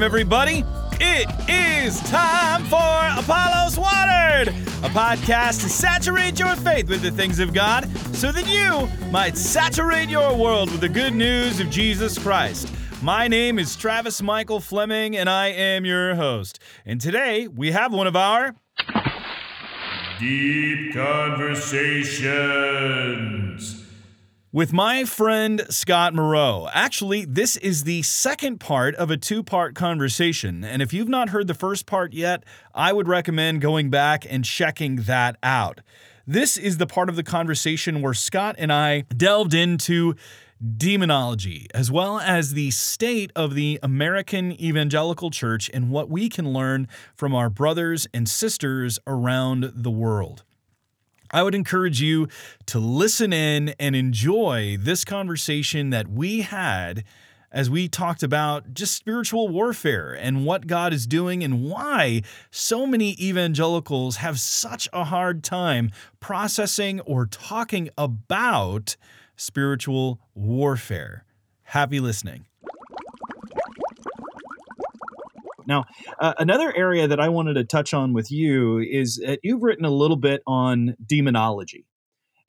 time, everybody. It is time for Apollos Watered, a podcast to saturate your faith with the things of God so that you might saturate your world with the good news of Jesus Christ. My name is Travis Michael Fleming, and I am your host. And today we have one of our Deep Conversations with my friend Scott Moreau. Actually, this is the second part of a two part conversation. And if you've not heard the first part yet, I would recommend going back and checking that out. This is the part of the conversation where Scott and I delved into demonology, as well as the state of the American evangelical church and what we can learn from our brothers and sisters around the world. I would encourage you to listen in and enjoy this conversation that we had as we talked about just spiritual warfare and what God is doing and why so many evangelicals have such a hard time processing or talking about spiritual warfare. Happy listening. Now, uh, another area that I wanted to touch on with you is that you've written a little bit on demonology.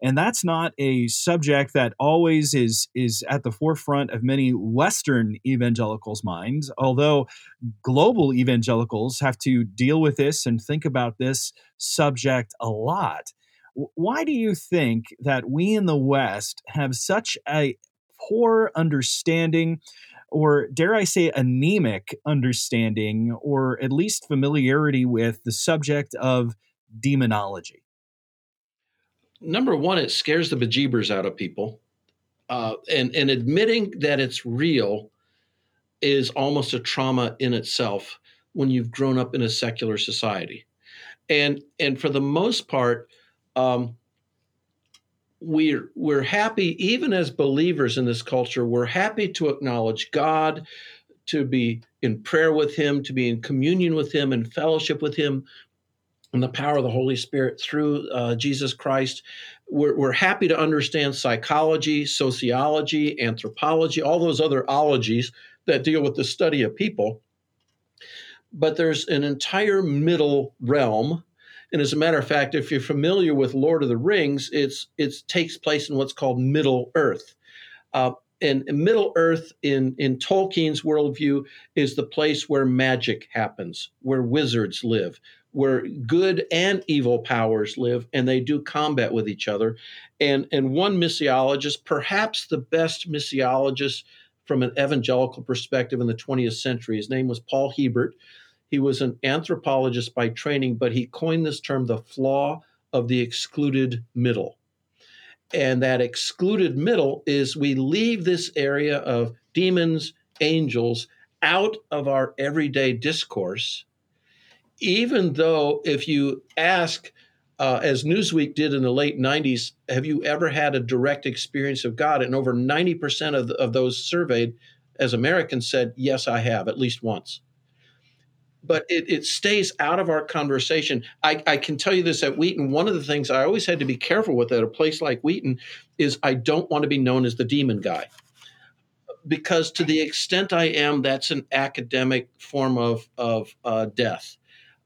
And that's not a subject that always is is at the forefront of many Western evangelicals' minds, although global evangelicals have to deal with this and think about this subject a lot. Why do you think that we in the West have such a poor understanding or dare I say, anemic understanding or at least familiarity with the subject of demonology? Number one, it scares the bejeebers out of people. Uh, and, and admitting that it's real is almost a trauma in itself when you've grown up in a secular society. And, and for the most part, um, we're we're happy even as believers in this culture we're happy to acknowledge god to be in prayer with him to be in communion with him and fellowship with him and the power of the holy spirit through uh, jesus christ. We're, we're happy to understand psychology sociology anthropology all those other ologies that deal with the study of people. But there's an entire middle realm and as a matter of fact, if you're familiar with Lord of the Rings, it's it takes place in what's called Middle Earth. Uh, and Middle Earth in, in Tolkien's worldview is the place where magic happens, where wizards live, where good and evil powers live, and they do combat with each other. And, and one missiologist, perhaps the best missiologist from an evangelical perspective in the 20th century, his name was Paul Hiebert. He was an anthropologist by training, but he coined this term the flaw of the excluded middle. And that excluded middle is we leave this area of demons, angels out of our everyday discourse, even though if you ask, uh, as Newsweek did in the late 90s, have you ever had a direct experience of God? And over 90% of, of those surveyed as Americans said, yes, I have, at least once but it, it stays out of our conversation. I, I can tell you this at Wheaton, one of the things I always had to be careful with at a place like Wheaton is I don't want to be known as the demon guy. Because to the extent I am, that's an academic form of, of uh, death.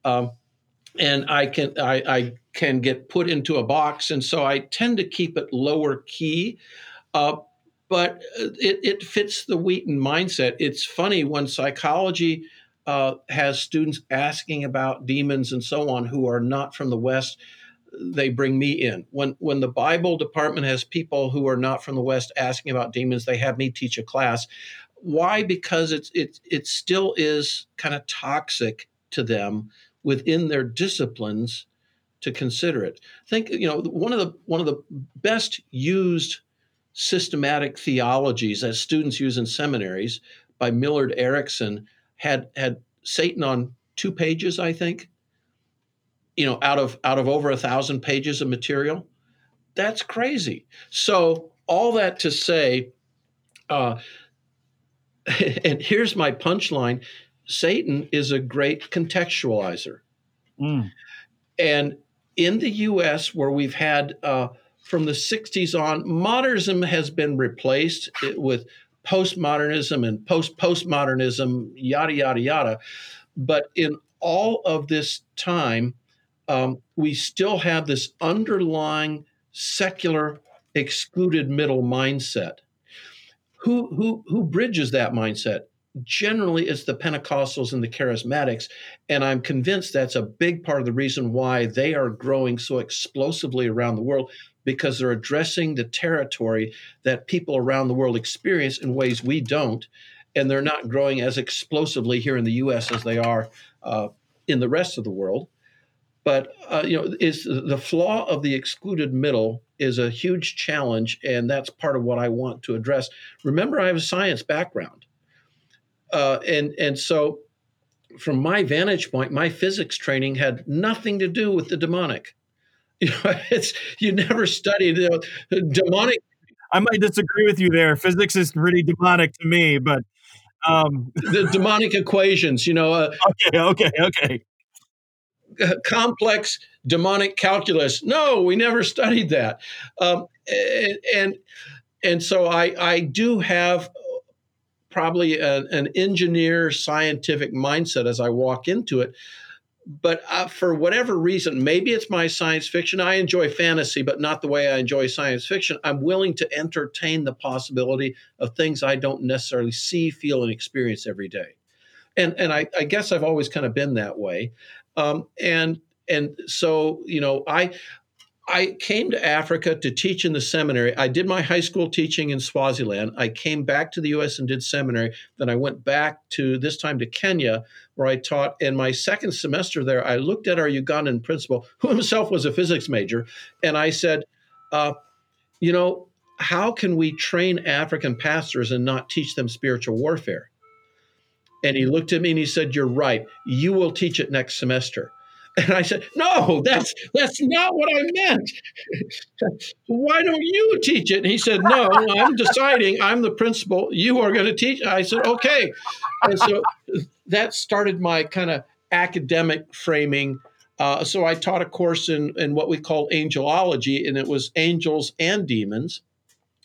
Um, and I can I, I, can get put into a box, and so I tend to keep it lower key. Uh, but it, it fits the Wheaton mindset. It's funny when psychology uh, has students asking about demons and so on who are not from the West. They bring me in. When when the Bible department has people who are not from the West asking about demons, they have me teach a class. Why? Because it's it it still is kind of toxic to them within their disciplines to consider it. Think you know one of the one of the best used systematic theologies that students use in seminaries by Millard Erickson had had Satan on two pages, I think. You know, out of out of over a thousand pages of material, that's crazy. So all that to say, uh, and here's my punchline: Satan is a great contextualizer, mm. and in the U.S., where we've had uh, from the '60s on, modernism has been replaced with postmodernism and post postmodernism, yada yada yada. But in all of this time, um, we still have this underlying secular excluded middle mindset. Who who who bridges that mindset? Generally, it's the Pentecostals and the charismatics, and I'm convinced that's a big part of the reason why they are growing so explosively around the world because they're addressing the territory that people around the world experience in ways we don't, and they're not growing as explosively here in the U.S. as they are uh, in the rest of the world. But uh, you know, is the flaw of the excluded middle is a huge challenge, and that's part of what I want to address. Remember, I have a science background, uh, and and so from my vantage point, my physics training had nothing to do with the demonic. You know, it's you never studied you know, demonic. I might disagree with you there. Physics is pretty demonic to me, but um. the demonic equations. You know. Uh, okay. Okay. Okay. complex demonic calculus. No, we never studied that. Um, and, and, and so I I do have probably a, an engineer scientific mindset as I walk into it. But uh, for whatever reason, maybe it's my science fiction. I enjoy fantasy, but not the way I enjoy science fiction. I'm willing to entertain the possibility of things I don't necessarily see, feel, and experience every day. And and I, I guess I've always kind of been that way. Um, and and so you know I I came to Africa to teach in the seminary. I did my high school teaching in Swaziland. I came back to the US and did seminary. Then I went back to this time to Kenya, where I taught. In my second semester there, I looked at our Ugandan principal, who himself was a physics major, and I said, uh, You know, how can we train African pastors and not teach them spiritual warfare? And he looked at me and he said, You're right. You will teach it next semester. And I said, No, that's that's not what I meant. Why don't you teach it? And he said, No, I'm deciding. I'm the principal. You are going to teach. I said, Okay. And so that started my kind of academic framing. Uh, so I taught a course in, in what we call angelology, and it was angels and demons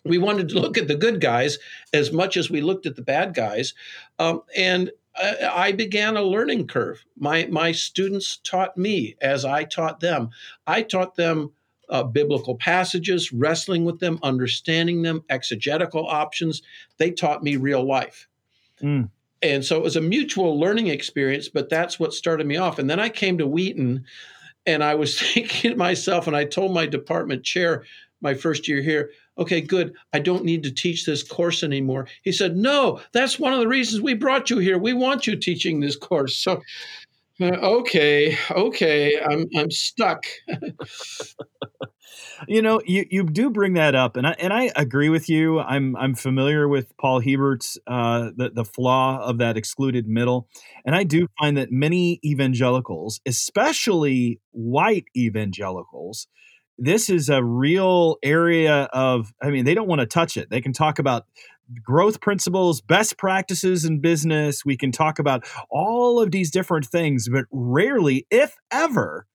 we wanted to look at the good guys as much as we looked at the bad guys. Um, and I began a learning curve. My, my students taught me as I taught them. I taught them uh, biblical passages, wrestling with them, understanding them, exegetical options. They taught me real life. Mm. And so it was a mutual learning experience, but that's what started me off. And then I came to Wheaton and I was thinking to myself, and I told my department chair my first year here, okay, good. I don't need to teach this course anymore. He said, no, that's one of the reasons we brought you here. We want you teaching this course. So, uh, okay, okay, I'm I'm stuck. you know, you, you do bring that up, and I and I agree with you. I'm I'm familiar with Paul Hiebert's uh, the the flaw of that excluded middle, and I do find that many evangelicals, especially white evangelicals, this is a real area of i mean they don't want to touch it. They can talk about growth principles best practices in business. We can talk about all of these different things but rarely if ever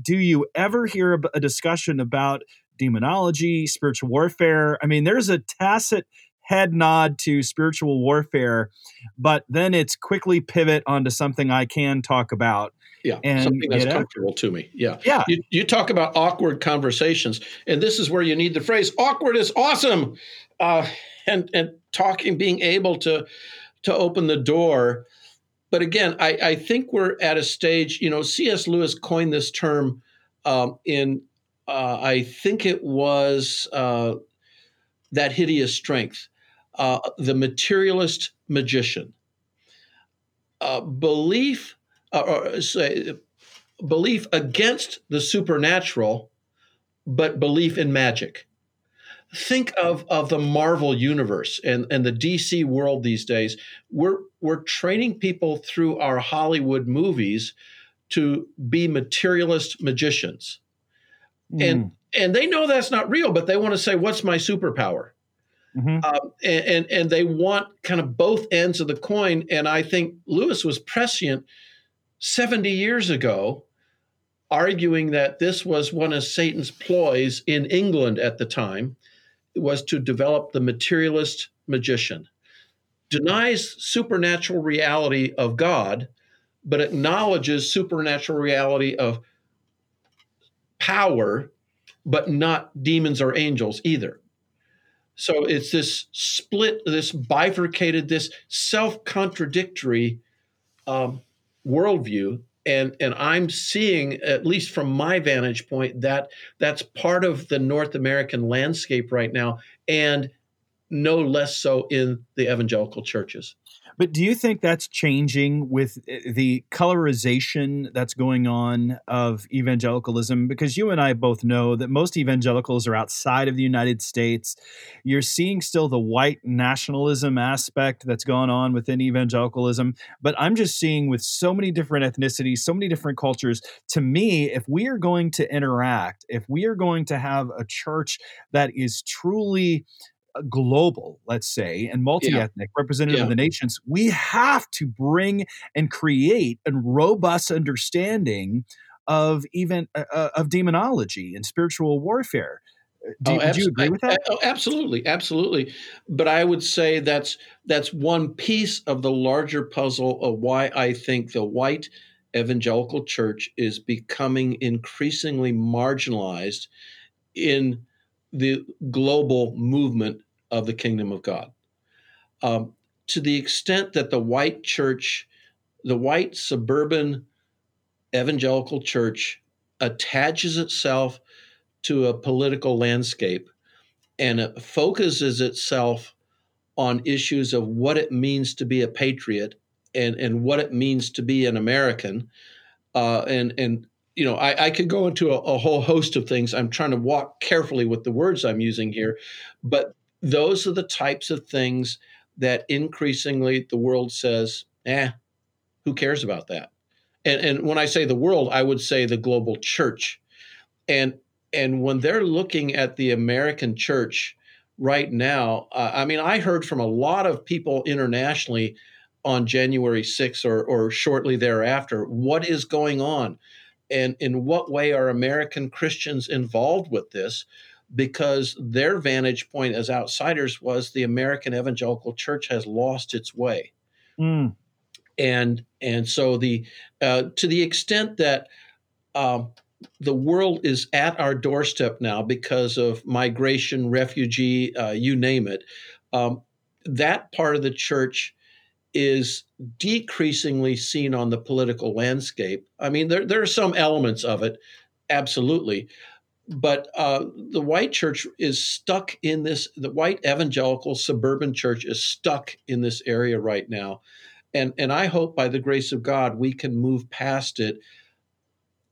do you ever hear a discussion about demonology spiritual warfare? I mean there's a tacit head nod to spiritual warfare but then it's quickly pivot onto something i can talk about yeah, and something that's comfortable to me. Yeah, yeah. You, you, talk about awkward conversations, and this is where you need the phrase "awkward is awesome," uh, and and talking, being able to to open the door. But again, I, I think we're at a stage. You know, C.S. Lewis coined this term um, in, uh, I think it was uh, that hideous strength, uh, the materialist magician. Uh, belief uh, or say, belief against the supernatural, but belief in magic. Think of, of the Marvel universe and, and the DC world these days. We're, we're training people through our Hollywood movies to be materialist magicians. Mm. And, and they know that's not real, but they want to say, What's my superpower? Mm-hmm. Um, and, and, and they want kind of both ends of the coin. And I think Lewis was prescient 70 years ago, arguing that this was one of Satan's ploys in England at the time, was to develop the materialist magician. denies supernatural reality of God, but acknowledges supernatural reality of power, but not demons or angels either. So it's this split, this bifurcated, this self contradictory um, worldview. And, and I'm seeing, at least from my vantage point, that that's part of the North American landscape right now, and no less so in the evangelical churches. But do you think that's changing with eh, the colorization that's going on of evangelicalism? Because you and I both know that most evangelicals are outside of the United States. You're seeing still the white nationalism aspect that's gone on within evangelicalism. But I'm just seeing with so many different ethnicities, so many different cultures, to me, if we are going to interact, if we are going to have a church that is truly global, let's say, and multi ethnic, yeah. representative yeah. of the nations, we have to bring and create a robust understanding of even uh, uh of demonology and spiritual warfare. Uh, do, oh, abso- do, you agree with that? Oh, absolutely, absolutely. But I would say that's that's one piece of the larger puzzle of why I think the white evangelical church is becoming increasingly marginalized in the global movement of the kingdom of God. Um, to the extent that the white church, the white suburban evangelical church, attaches itself to a political landscape and it focuses itself on issues of what it means to be a patriot and, and what it means to be an American. Uh, and, and you know, I, I could go into a, a, whole host of things. I'm trying to walk carefully with the words I'm using here, but those are the types of things that increasingly the world says, eh, who cares about that? And, and when I say the world, I would say the global church. And and when they're looking at the American church right now, uh, I mean, I heard from a lot of people internationally on January 6th or, or shortly thereafter what is going on and in what way are American Christians involved with this because their vantage point as outsiders was the American evangelical church has lost its way. Mm. And and so the uh, to the extent that um, the world is at our doorstep now because of migration, refugee, uh, you name it. Um, that part of the church is decreasingly seen on the political landscape. I mean, there, there are some elements of it, absolutely, but uh, the white church is stuck in this the white evangelical suburban church is stuck in this area right now. And and i hope by the grace of god we can move past it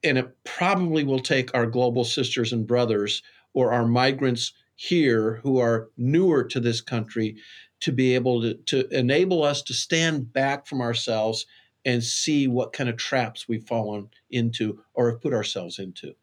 and it probably will take our global sisters and brothers or our migrants here who are newer to this country to be able to, to enable us to stand back from ourselves and see what kind of traps we've fallen into or have put ourselves into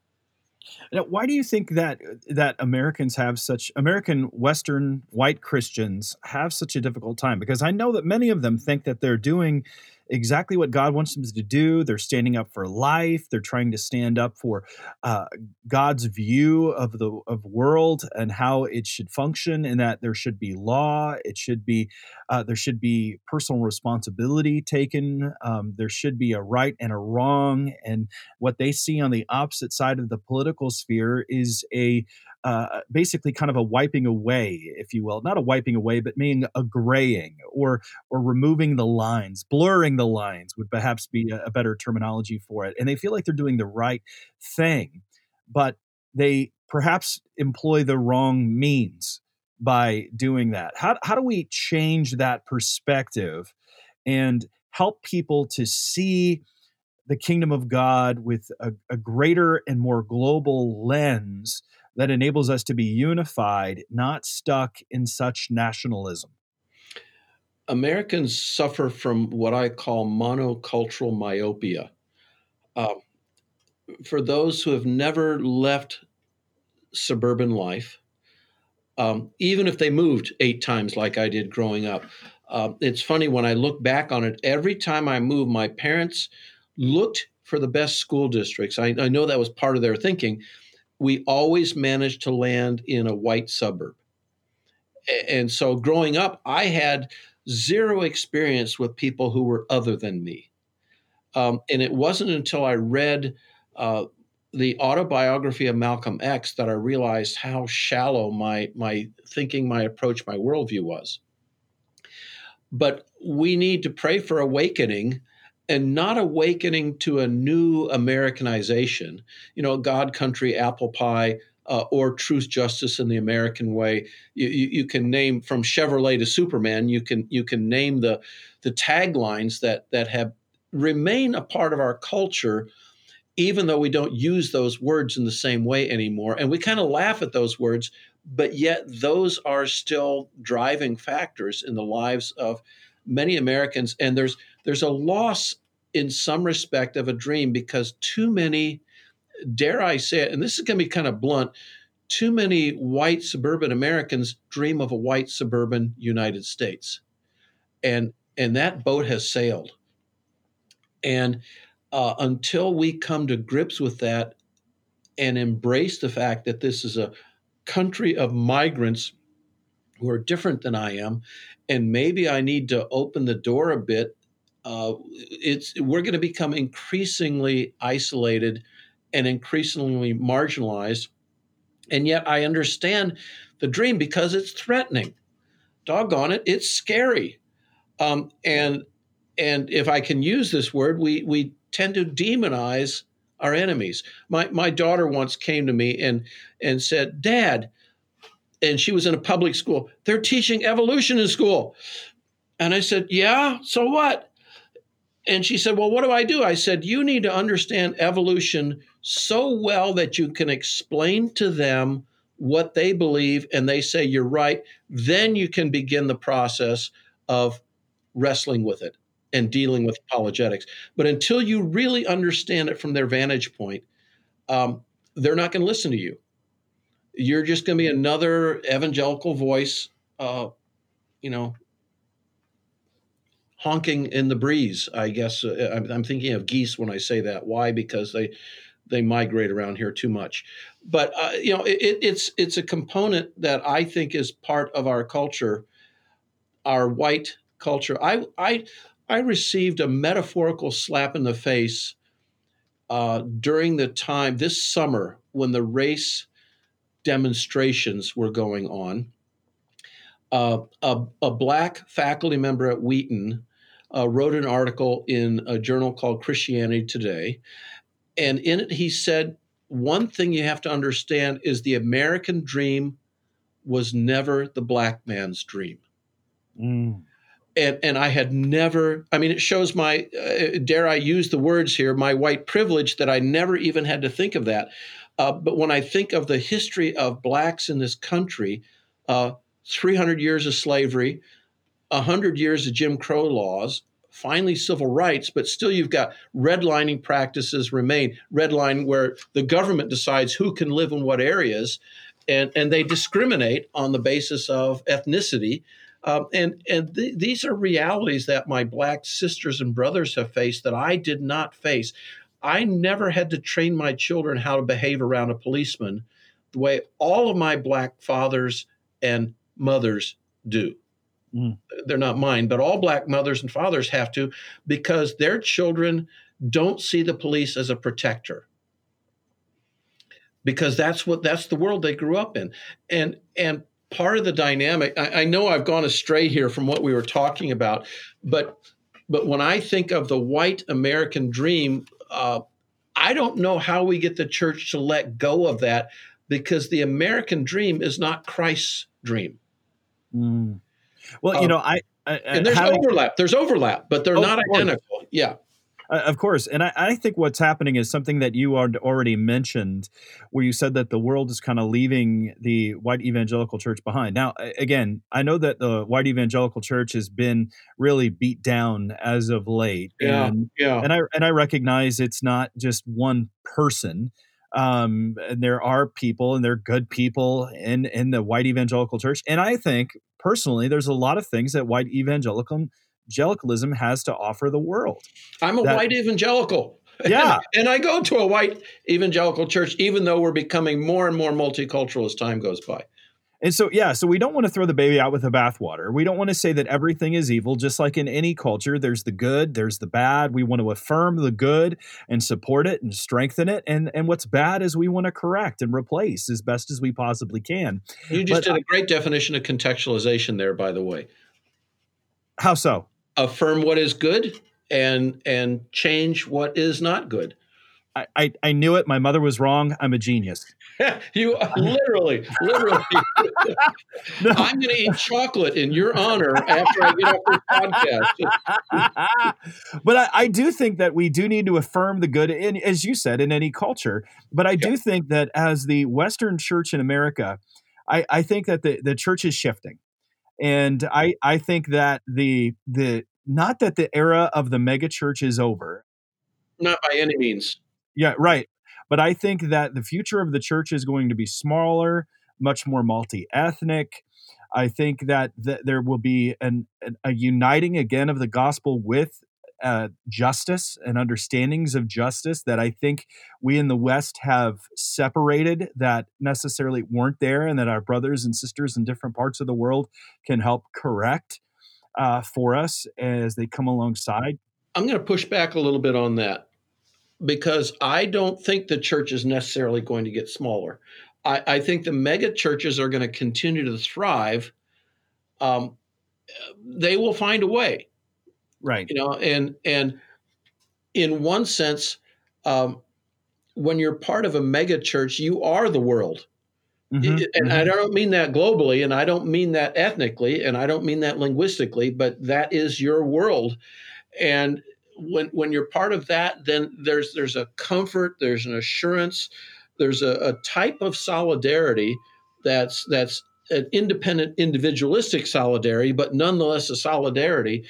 now, why do you think that uh, that Americans have such American Western white Christians have such a difficult time? Because I know that many of them think that they're doing exactly what God wants them to do. They're standing up for life. They're trying to stand up for uh, God's view of the of world and how it should function, and that there should be law. It should be uh, there should be personal responsibility taken. Um, there should be a right and a wrong. And what they see on the opposite side of the political sphere is a uh, basically kind of a wiping away, if you will, not a wiping away, but meaning a graying or or removing the lines, blurring the lines would perhaps be a, a better terminology for it. And they feel like they're doing the right thing, but they perhaps employ the wrong means by doing that. How how do we change that perspective and help people to see the kingdom of God with a, a greater and more global lens? That enables us to be unified, not stuck in such nationalism? Americans suffer from what I call monocultural myopia. Uh, for those who have never left suburban life, um, even if they moved eight times like I did growing up, uh, it's funny when I look back on it, every time I moved, my parents looked for the best school districts. I, I know that was part of their thinking, we always managed to land in a white suburb. And so growing up, I had zero experience with people who were other than me. Um, and it wasn't until I read uh, the autobiography of Malcolm X that I realized how shallow my my thinking, my approach, my worldview was. But we need to pray for awakening and not awakening to a new Americanization, you know, God, country, apple pie, uh, or truth, justice, in the American way. You, you, you, can name from Chevrolet to Superman. You can you can name the the taglines that that have remain a part of our culture, even though we don't use those words in the same way anymore. And we kind of laugh at those words, but yet those are still driving factors in the lives of many Americans. And there's there's a loss in some respect of a dream because too many, dare I say it, and this is going to be kind of blunt, too many white suburban Americans dream of a white suburban United States. And and that boat has sailed. And uh, until we come to grips with that and embrace the fact that this is a country of migrants who are different than I am, and maybe I need to open the door a bit. Uh, it's we're going to become increasingly isolated and increasingly marginalized, and yet I understand the dream because it's threatening. Doggone it, it's scary, um, and and if I can use this word, we we tend to demonize our enemies. My my daughter once came to me and and said, "Dad," and she was in a public school. They're teaching evolution in school. And I said, "Yeah, so what?" And she said, "Well, what do I do?" I said, "You need to understand evolution so well that you can explain to them what they believe and they say you're right. Then you can begin the process of wrestling with it and dealing with apologetics. But until you really understand it from their vantage point, um, they're not going to listen to you. You're just going to be another evangelical voice, uh, you know, honking in the breeze. I guess uh, I'm, I'm thinking of geese when I say that. Why? Because they they migrate around here too much. But uh, you know, it, it's it's a component that I think is part of our culture, our white culture. I I I received a metaphorical slap in the face uh, during the time this summer when the race demonstrations were going on. Uh, a, a, black faculty member at Wheaton uh, wrote an article in a journal called Christianity Today. And in it, he said, One thing you have to understand is the American dream was never the black man's dream. Mm and and I had never. I mean, it shows my uh, dare I use the words here, my white privilege that I never even had to think of that. Uh, but when I think of the history of blacks in this country, uh, 300 years of slavery, 100 years of Jim Crow laws, finally civil rights, but still you've got redlining practices remain. Redline where the government decides who can live in what areas, and, and they discriminate on the basis of ethnicity. Um, and and th- these are realities that my black sisters and brothers have faced that I did not face. I never had to train my children how to behave around a policeman the way all of my black fathers and mothers do. Mm. They're not mine, but all black mothers and fathers have to because their children don't see the police as a protector because that's what that's the world they grew up in and and part of the dynamic I, I, know i've gone astray here from what we were talking about but but when i think of the white american dream uh, i don't know how we get the church to let go of that because the american dream is not christ's dream mm. Well you uh, know i, I and there's overlap there's overlap but they're oh, not identical yeah uh, of course. And I, I, think what's happening is something that you already mentioned, where you said that the world is kind of leaving the white evangelical church behind. Now, again, I know that the white evangelical church has been really beat down as of late. Yeah. And, yeah. And I, and I recognize it's not just one person. Um, and there are people and they're good people in, in the white evangelical church. And I think personally, there's a lot of things that white evangelical evangelicalism has to offer the world. I'm a that, white evangelical. Yeah. and I go to a white evangelical church, even though we're becoming more and more multicultural as time goes by. And so, yeah, so we don't want to throw the baby out with the bathwater. We don't want to say that everything is evil, just like in any culture, there's the good, there's the bad. We want to affirm the good and support it and strengthen it. And, and what's bad is we want to correct and replace as best as we possibly can. You just but, did a uh, great definition of contextualization there, by the way. How so? Affirm what is good and and change what is not good. I, I, I knew it. My mother was wrong. I'm a genius. you literally, literally. no. I'm going to eat chocolate in your honor after I get off this podcast. but I, I, do think that we do need to affirm the good, in, as you said, in any culture. But I do think that as the Western church in America, I, I think that the, the church is shifting. And I, I think that the the not that the era of the megachurch is over. Not by any means. Yeah, right. But I think that the future of the church is going to be smaller, much more multi ethnic. I think that th- there will be an, an, a uniting again of the gospel with uh, justice and understandings of justice that I think we in the West have separated that necessarily weren't there, and that our brothers and sisters in different parts of the world can help correct uh, for us as they come alongside. I'm going to push back a little bit on that because I don't think the church is necessarily going to get smaller. I, I think the mega churches are going to continue to thrive. Um, they will find a way, right? You know, and and in one sense, um, when you're part of a mega church, you are the world. Mm-hmm, and mm-hmm. I don't mean that globally, and I don't mean that ethnically, and I don't mean that linguistically, but that is your world. And when when you're part of that, then there's there's a comfort, there's an assurance, there's a, a type of solidarity that's that's an independent individualistic solidarity, but nonetheless a solidarity.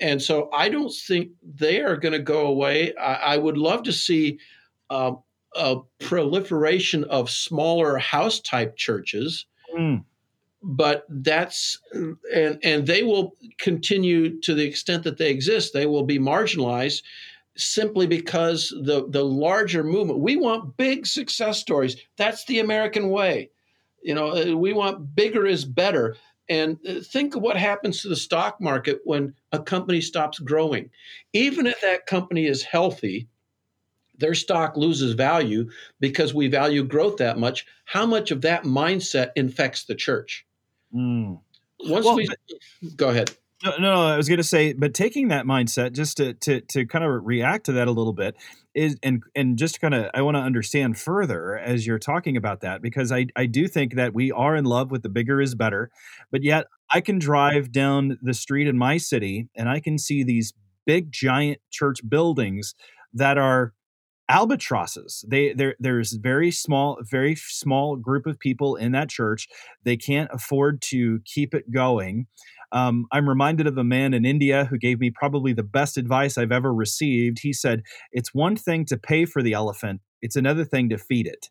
And so I don't think they are going to go away. I, I, would love to see uh, a proliferation of smaller house type churches. Mm but that's and and they will continue to the extent that they exist they will be marginalized simply because the the larger movement we want big success stories. That's the american way. You know uh, we want bigger is better. And uh, think of what happens to the stock market when a company stops growing. Even if that company is healthy their stock loses value because we value growth that much. How much of that mindset infects the church Mm. Once well, we but, go ahead. No, no, I was going to say, but taking that mindset just to to to kind of react to that a little bit is and and just kind of I want to understand further as you're talking about that because I I do think that we are in love with the bigger is better, but yet I can drive down the street in my city and I can see these big giant church buildings that are albatrosses. They there's very small very small group of people in that church. They can't afford to keep it going. Um, i'm reminded of a man in india who gave me probably the best advice i've ever received. He said it's one thing to pay for the elephant it's another thing to feed it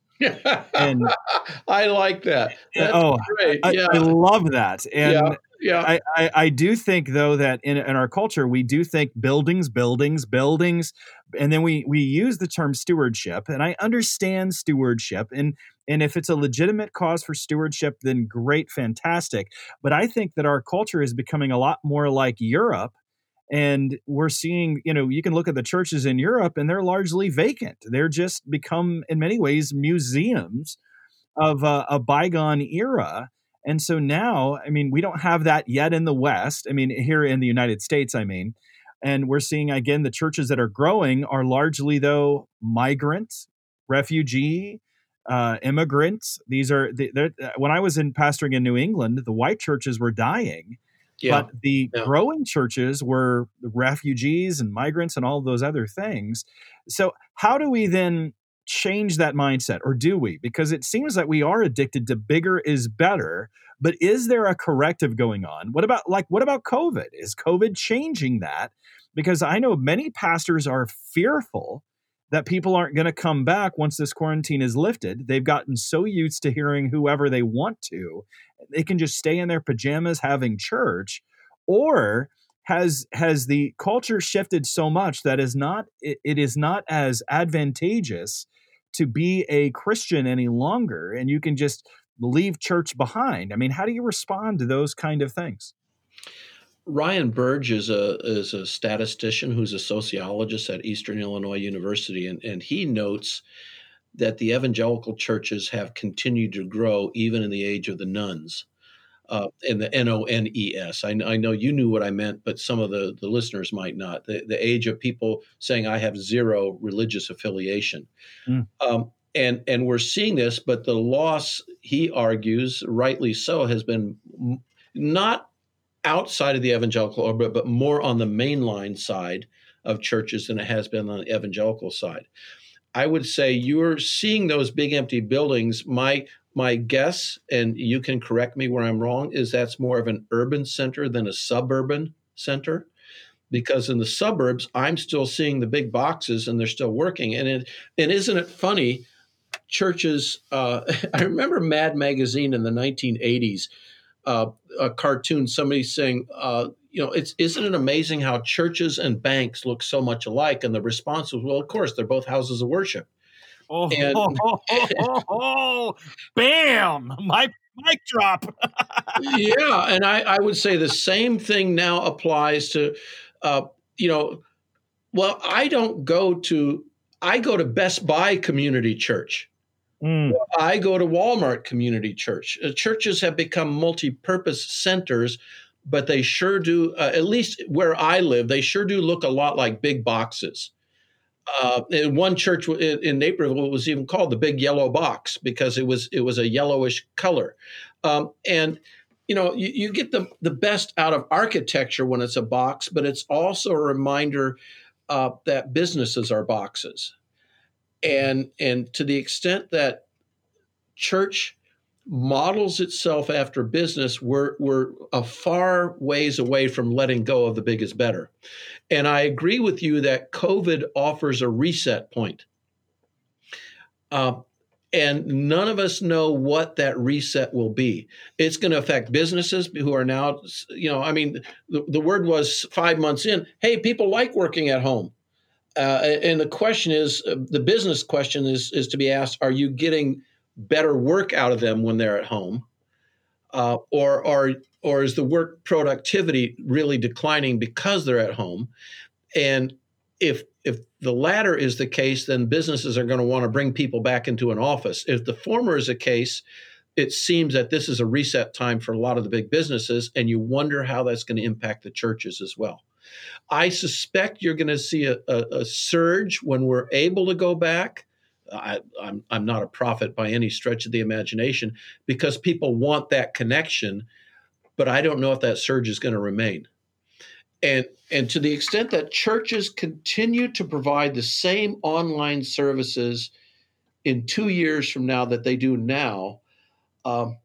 and I like that. That's oh, great. I, yeah. I love that. And yeah yeah. I, I, I, do think though that in, in our culture we do think buildings, buildings, buildings, and then we we use the term stewardship. And I understand stewardship, and and if it's a legitimate cause for stewardship, then great, fantastic. But I think that our culture is becoming a lot more like Europe. And we're seeing, you know, you can look at the churches in Europe and they're largely vacant. They're just become, in many ways, museums of a, bygone era and so now, I mean, we don't have that yet in the West. I mean, here in the United States, I mean, and we're seeing again the churches that are growing are largely though migrant, refugee, uh, immigrants. These are uh, when I was in pastoring in New England, the white churches were dying. Yeah. But the yeah. growing churches were refugees and migrants and all those other things. So, how do we then change that mindset or do we because it seems that we are addicted to bigger is better but is there a corrective going on what about like what about covid is covid changing that because i know many pastors are fearful that people aren't going to come back once this quarantine is lifted they've gotten so used to hearing whoever they want to they can just stay in their pajamas having church or has has the culture shifted so much that is not it, it is not as advantageous to be a Christian any longer. And you can just leave church behind. I mean, how do you respond to those kind of things? Ryan Burge is a is a statistician who's a sociologist at Eastern Illinois University, and, and he notes that the evangelical churches have continued to grow even in the age of the nones. Uh, and the N O N E S. I, I know you knew what I meant, but some of the, the listeners might not. The, the age of people saying, I have zero religious affiliation. Mm. Um, and, and we're seeing this, but the loss, he argues, rightly so, has been not outside of the evangelical orbit, but more on the mainline side of churches than it has been on the evangelical side. I would say you're seeing those big empty buildings. My my guess, and you can correct me where I'm wrong, is that's more of an urban center than a suburban center. Because in the suburbs, I'm still seeing the big boxes and they're still working. And it and isn't it funny? Churches. Uh, I remember Mad Magazine in the 1980s. Uh, a cartoon. Somebody saying, uh, you know, it's isn't it amazing how churches and banks look so much alike? And the response was, well, of course, they're both houses of worship. Oh, and, oh, oh, oh, bam! My mic drop. yeah, and I, I would say the same thing now applies to, uh, you know, well, I don't go to, I go to Best Buy Community Church. Mm. I go to Walmart Community Church. Uh, churches have become multi-purpose centers but they sure do, uh, at least where I live, they sure do look a lot like big boxes. Uh, one church in, in Naperville was even called the Big Yellow Box because it was it was a yellowish color, um, and you know you, you, get the the best out of architecture when it's a box, but it's also a reminder uh, that businesses are boxes, and and to the extent that church models itself after business, we're, we're a far ways away from letting go of the big is better. And I agree with you that COVID offers a reset point. Uh, and none of us know what that reset will be. It's going to affect businesses who are now, you know, I mean, the, the word was five months in, hey, people like working at home. Uh, and the question is, uh, the business question is, is to be asked: Are you getting better work out of them when they're at home, uh, or or or is the work productivity really declining because they're at home? And if if the latter is the case, then businesses are going to want to bring people back into an office. If the former is the case, it seems that this is a reset time for a lot of the big businesses, and you wonder how that's going to impact the churches as well. I suspect you're going to see a, a, a surge when we're able to go back I, I'm I'm not a prophet by any stretch of the imagination because people want that connection, but I don't know if that surge is going to remain. And and to the extent that churches continue to provide the same online services in two years from now that they do now, um,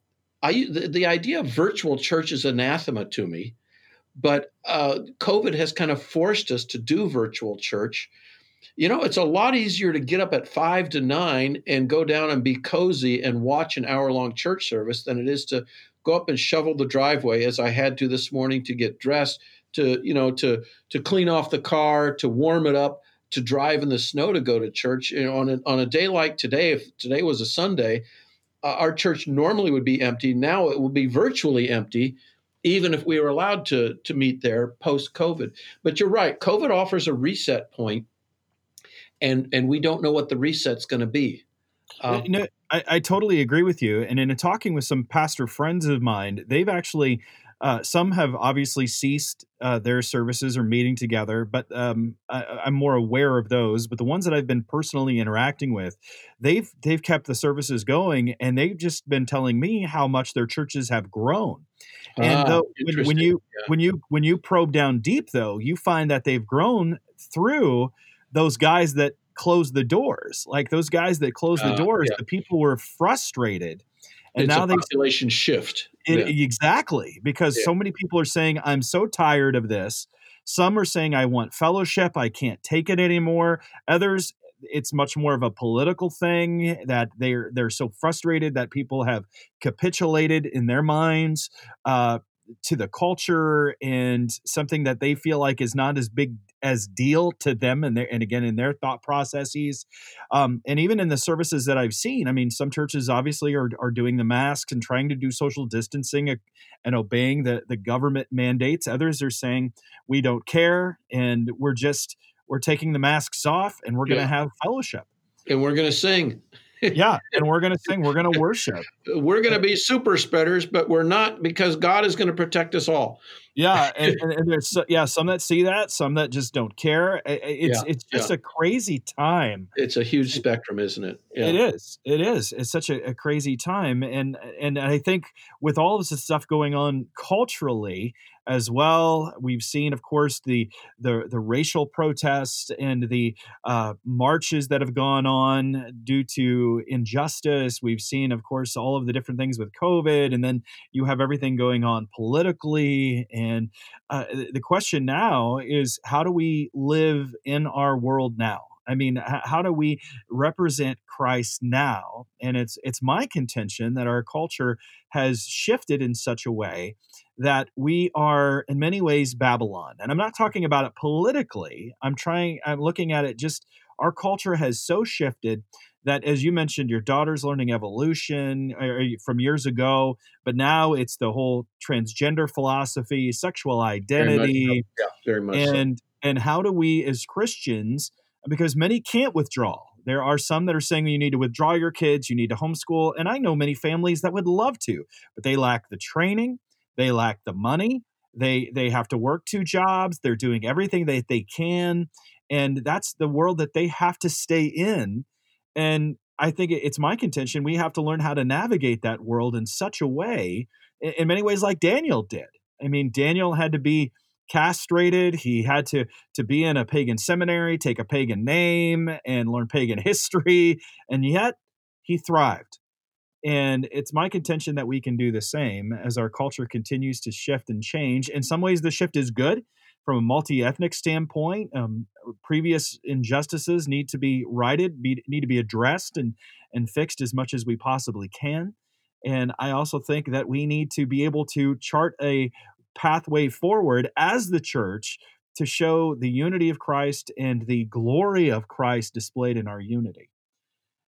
I the, the, idea of virtual church is anathema to me. But uh, COVID has kind of forced us to do virtual church you know, it's a lot easier to get up at five to nine and go down and be cozy and watch an hour long church service than it is to go up and shovel the driveway as I had to this morning to get dressed, to, you know, to to clean off the car, to warm it up, to drive in the snow to go to church. You know, on a, on a day like today, if today was a Sunday, uh, our church normally would be empty. Now it will be virtually empty even if we were allowed to to meet there post COVID. But you're right, COVID offers a reset point and and we don't know what the reset's going to be. Um, you know, I, I, totally agree with you. And in talking with some pastor friends of mine, they've actually uh, some have obviously ceased uh, their services or meeting together, but um, I, am more aware of those. But the ones that I've been personally interacting with, they've they've kept the services going, and they've just been telling me how much their churches have grown. And ah, though, when, when, you yeah. when you when you probe down deep, though, you find that they've grown through those guys that closed the doors, like those guys that closed uh, the doors, yeah. the people were frustrated. And it's now they population shift. It, yeah. Exactly, because so many people are saying, "I'm so tired of this." Some are saying, "I want fellowship. I can't take it anymore." Others, it's much more of a political thing that they're they're so frustrated that people have capitulated in their minds. Uh, to the culture and something that they feel like is not as big as deal to them and their and again in their thought processes um, and even in the services that i've seen i mean some churches obviously are, are doing the masks and trying to do social distancing and obeying the, the government mandates others are saying we don't care and we're just we're taking the masks off and we're going to yeah. have fellowship and we're going to sing yeah, and we're going to sing, we're going to worship. We're going to be super spreaders, but we're not because God is going to protect us all. Yeah, and, and, and there's yeah some that see that, some that just don't care. It's yeah, it's just yeah. a crazy time. It's a huge spectrum, isn't it? Yeah. It is. It is. It's such a, a crazy time, and and I think with all of this stuff going on culturally, as well. We've seen, of course, the the, the racial protests and the uh, marches that have gone on due to injustice. We've seen, of course, all of the different things with COVID, and then you have everything going on politically. And uh, the question now is, how do we live in our world now? I mean, how do we represent Christ now? And it's it's my contention that our culture has shifted in such a way that we are in many ways Babylon. And I'm not talking about it politically. I'm trying I'm looking at it just our culture has so shifted that as you mentioned your daughter's learning evolution uh, uh, from years ago but now it's the whole transgender philosophy sexual identity very much. Yeah, very much and so. and how do we as christians because many can't withdraw. There are some that are saying you need to withdraw your kids, you need to homeschool. And I know many families that would love to, but they lack the training, they lack the money, they they have to work two jobs, they're doing everything that they can. And that's the world that they have to stay in. And I think it's my contention we have to learn how to navigate that world in such a way, in many ways, like Daniel did. I mean, Daniel had to be castrated. He had to to be in a pagan seminary, take a pagan name, and learn pagan history, and yet he thrived. And it's my contention that we can do the same as our culture continues to shift and change. In some ways, the shift is good from a multi-ethnic standpoint. Um, previous injustices need to be righted, be, need to be addressed and and fixed as much as we possibly can. And I also think that we need to be able to chart a pathway forward as the church to show the unity of Christ and the glory of Christ displayed in our unity.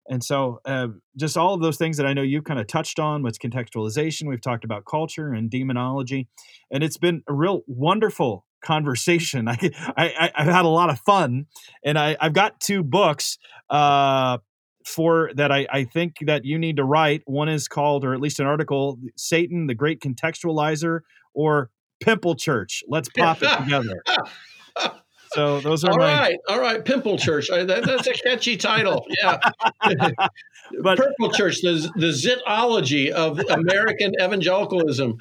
And so, uh, just all of those things that I know you kind of touched on with contextualization, we've talked about culture and demonology, and it's been a real wonderful conversation. I, I, have had a lot of fun, and I, have got two books uh, for that I, I think that you need to write. One is called, or at least an article, Satan, the Great Contextualizer, or Pimple Church. Let's pop it together. So those are all my... right, all right. Pimple Church. That, that's a catchy title. Yeah. but Purple Church, the the zitology of American evangelicalism.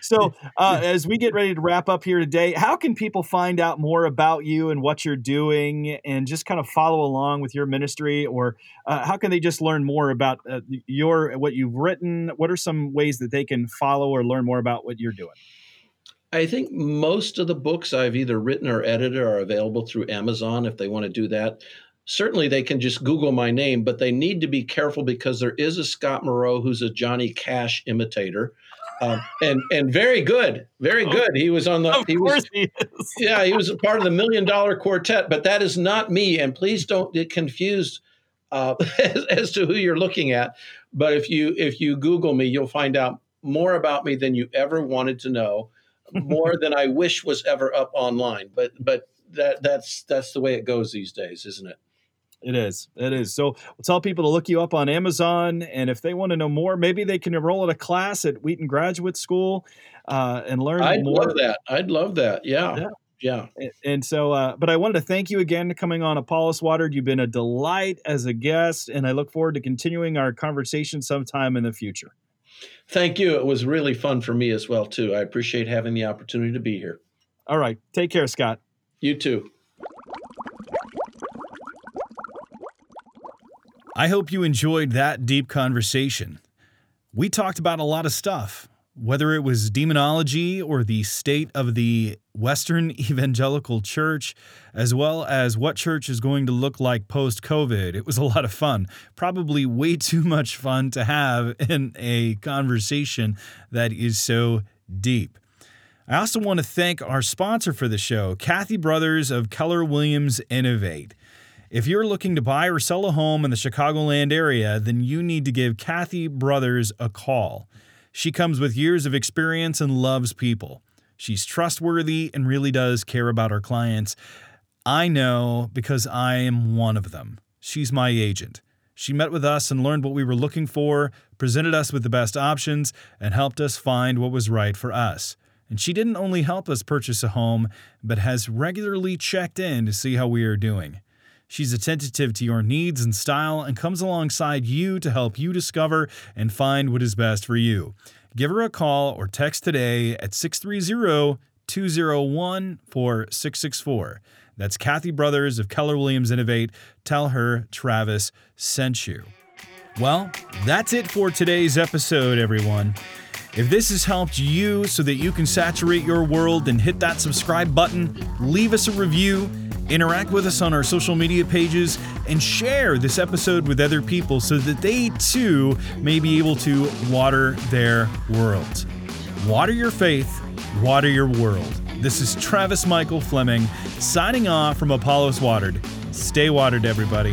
so, uh, as we get ready to wrap up here today, how can people find out more about you and what you're doing, and just kind of follow along with your ministry, or uh, how can they just learn more about uh, your what you've written? What are some ways that they can follow or learn more about what you're doing? I think most of the books I've either written or edited are available through Amazon if they want to do that. Certainly, they can just Google my name, but they need to be careful because there is a Scott Moreau who's a Johnny Cash imitator. Um, and and very good, very oh, good. He was on the. Of he course was, he is. yeah, he was a part of the Million Dollar Quartet, but that is not me. And please don't get confused uh, as, as to who you're looking at. But if you if you Google me, you'll find out more about me than you ever wanted to know more than I wish was ever up online. But but that that's that's the way it goes these days, isn't it? It is. It is. So we'll tell people to look you up on Amazon, and if they want to know more, maybe they can enroll at a class at Wheaton Graduate School uh, and learn I'd more. love that. I'd love that. Yeah. yeah. Yeah. And so, uh, but I wanted to thank you again for coming on Apollos Watered. You've been a delight as a guest, and I look forward to continuing our conversation sometime in the future. Thank you. It was really fun for me as well too. I appreciate having the opportunity to be here. All right. Take care, Scott. You too. I hope you enjoyed that deep conversation. We talked about a lot of stuff whether it was demonology or the state of the Western evangelical church, as well as what church is going to look like post COVID. It was a lot of fun. Probably way too much fun to have in a conversation that is so deep. I also want to thank our sponsor for the show, Kathy Brothers of Keller Williams Innovate. If you're looking to buy or sell a home in the Chicagoland area, then you need to give Kathy Brothers a call. She comes with years of experience and loves people. She's trustworthy and really does care about her clients. I know because I am one of them. She's my agent. She met with us and learned what we were looking for, presented us with the best options, and helped us find what was right for us. And she didn't only help us purchase a home, but has regularly checked in to see how we are doing. She's attentive to your needs and style and comes alongside you to help you discover and find what is best for you. Give her a call or text today at 630 201 4664. That's Kathy Brothers of Keller Williams Innovate. Tell her Travis sent you. Well, that's it for today's episode, everyone. If this has helped you so that you can saturate your world, then hit that subscribe button, leave us a review, interact with us on our social media pages, and share this episode with other people so that they too may be able to water their world. Water your faith, water your world. This is Travis Michael Fleming signing off from Apollos Watered. Stay watered, everybody.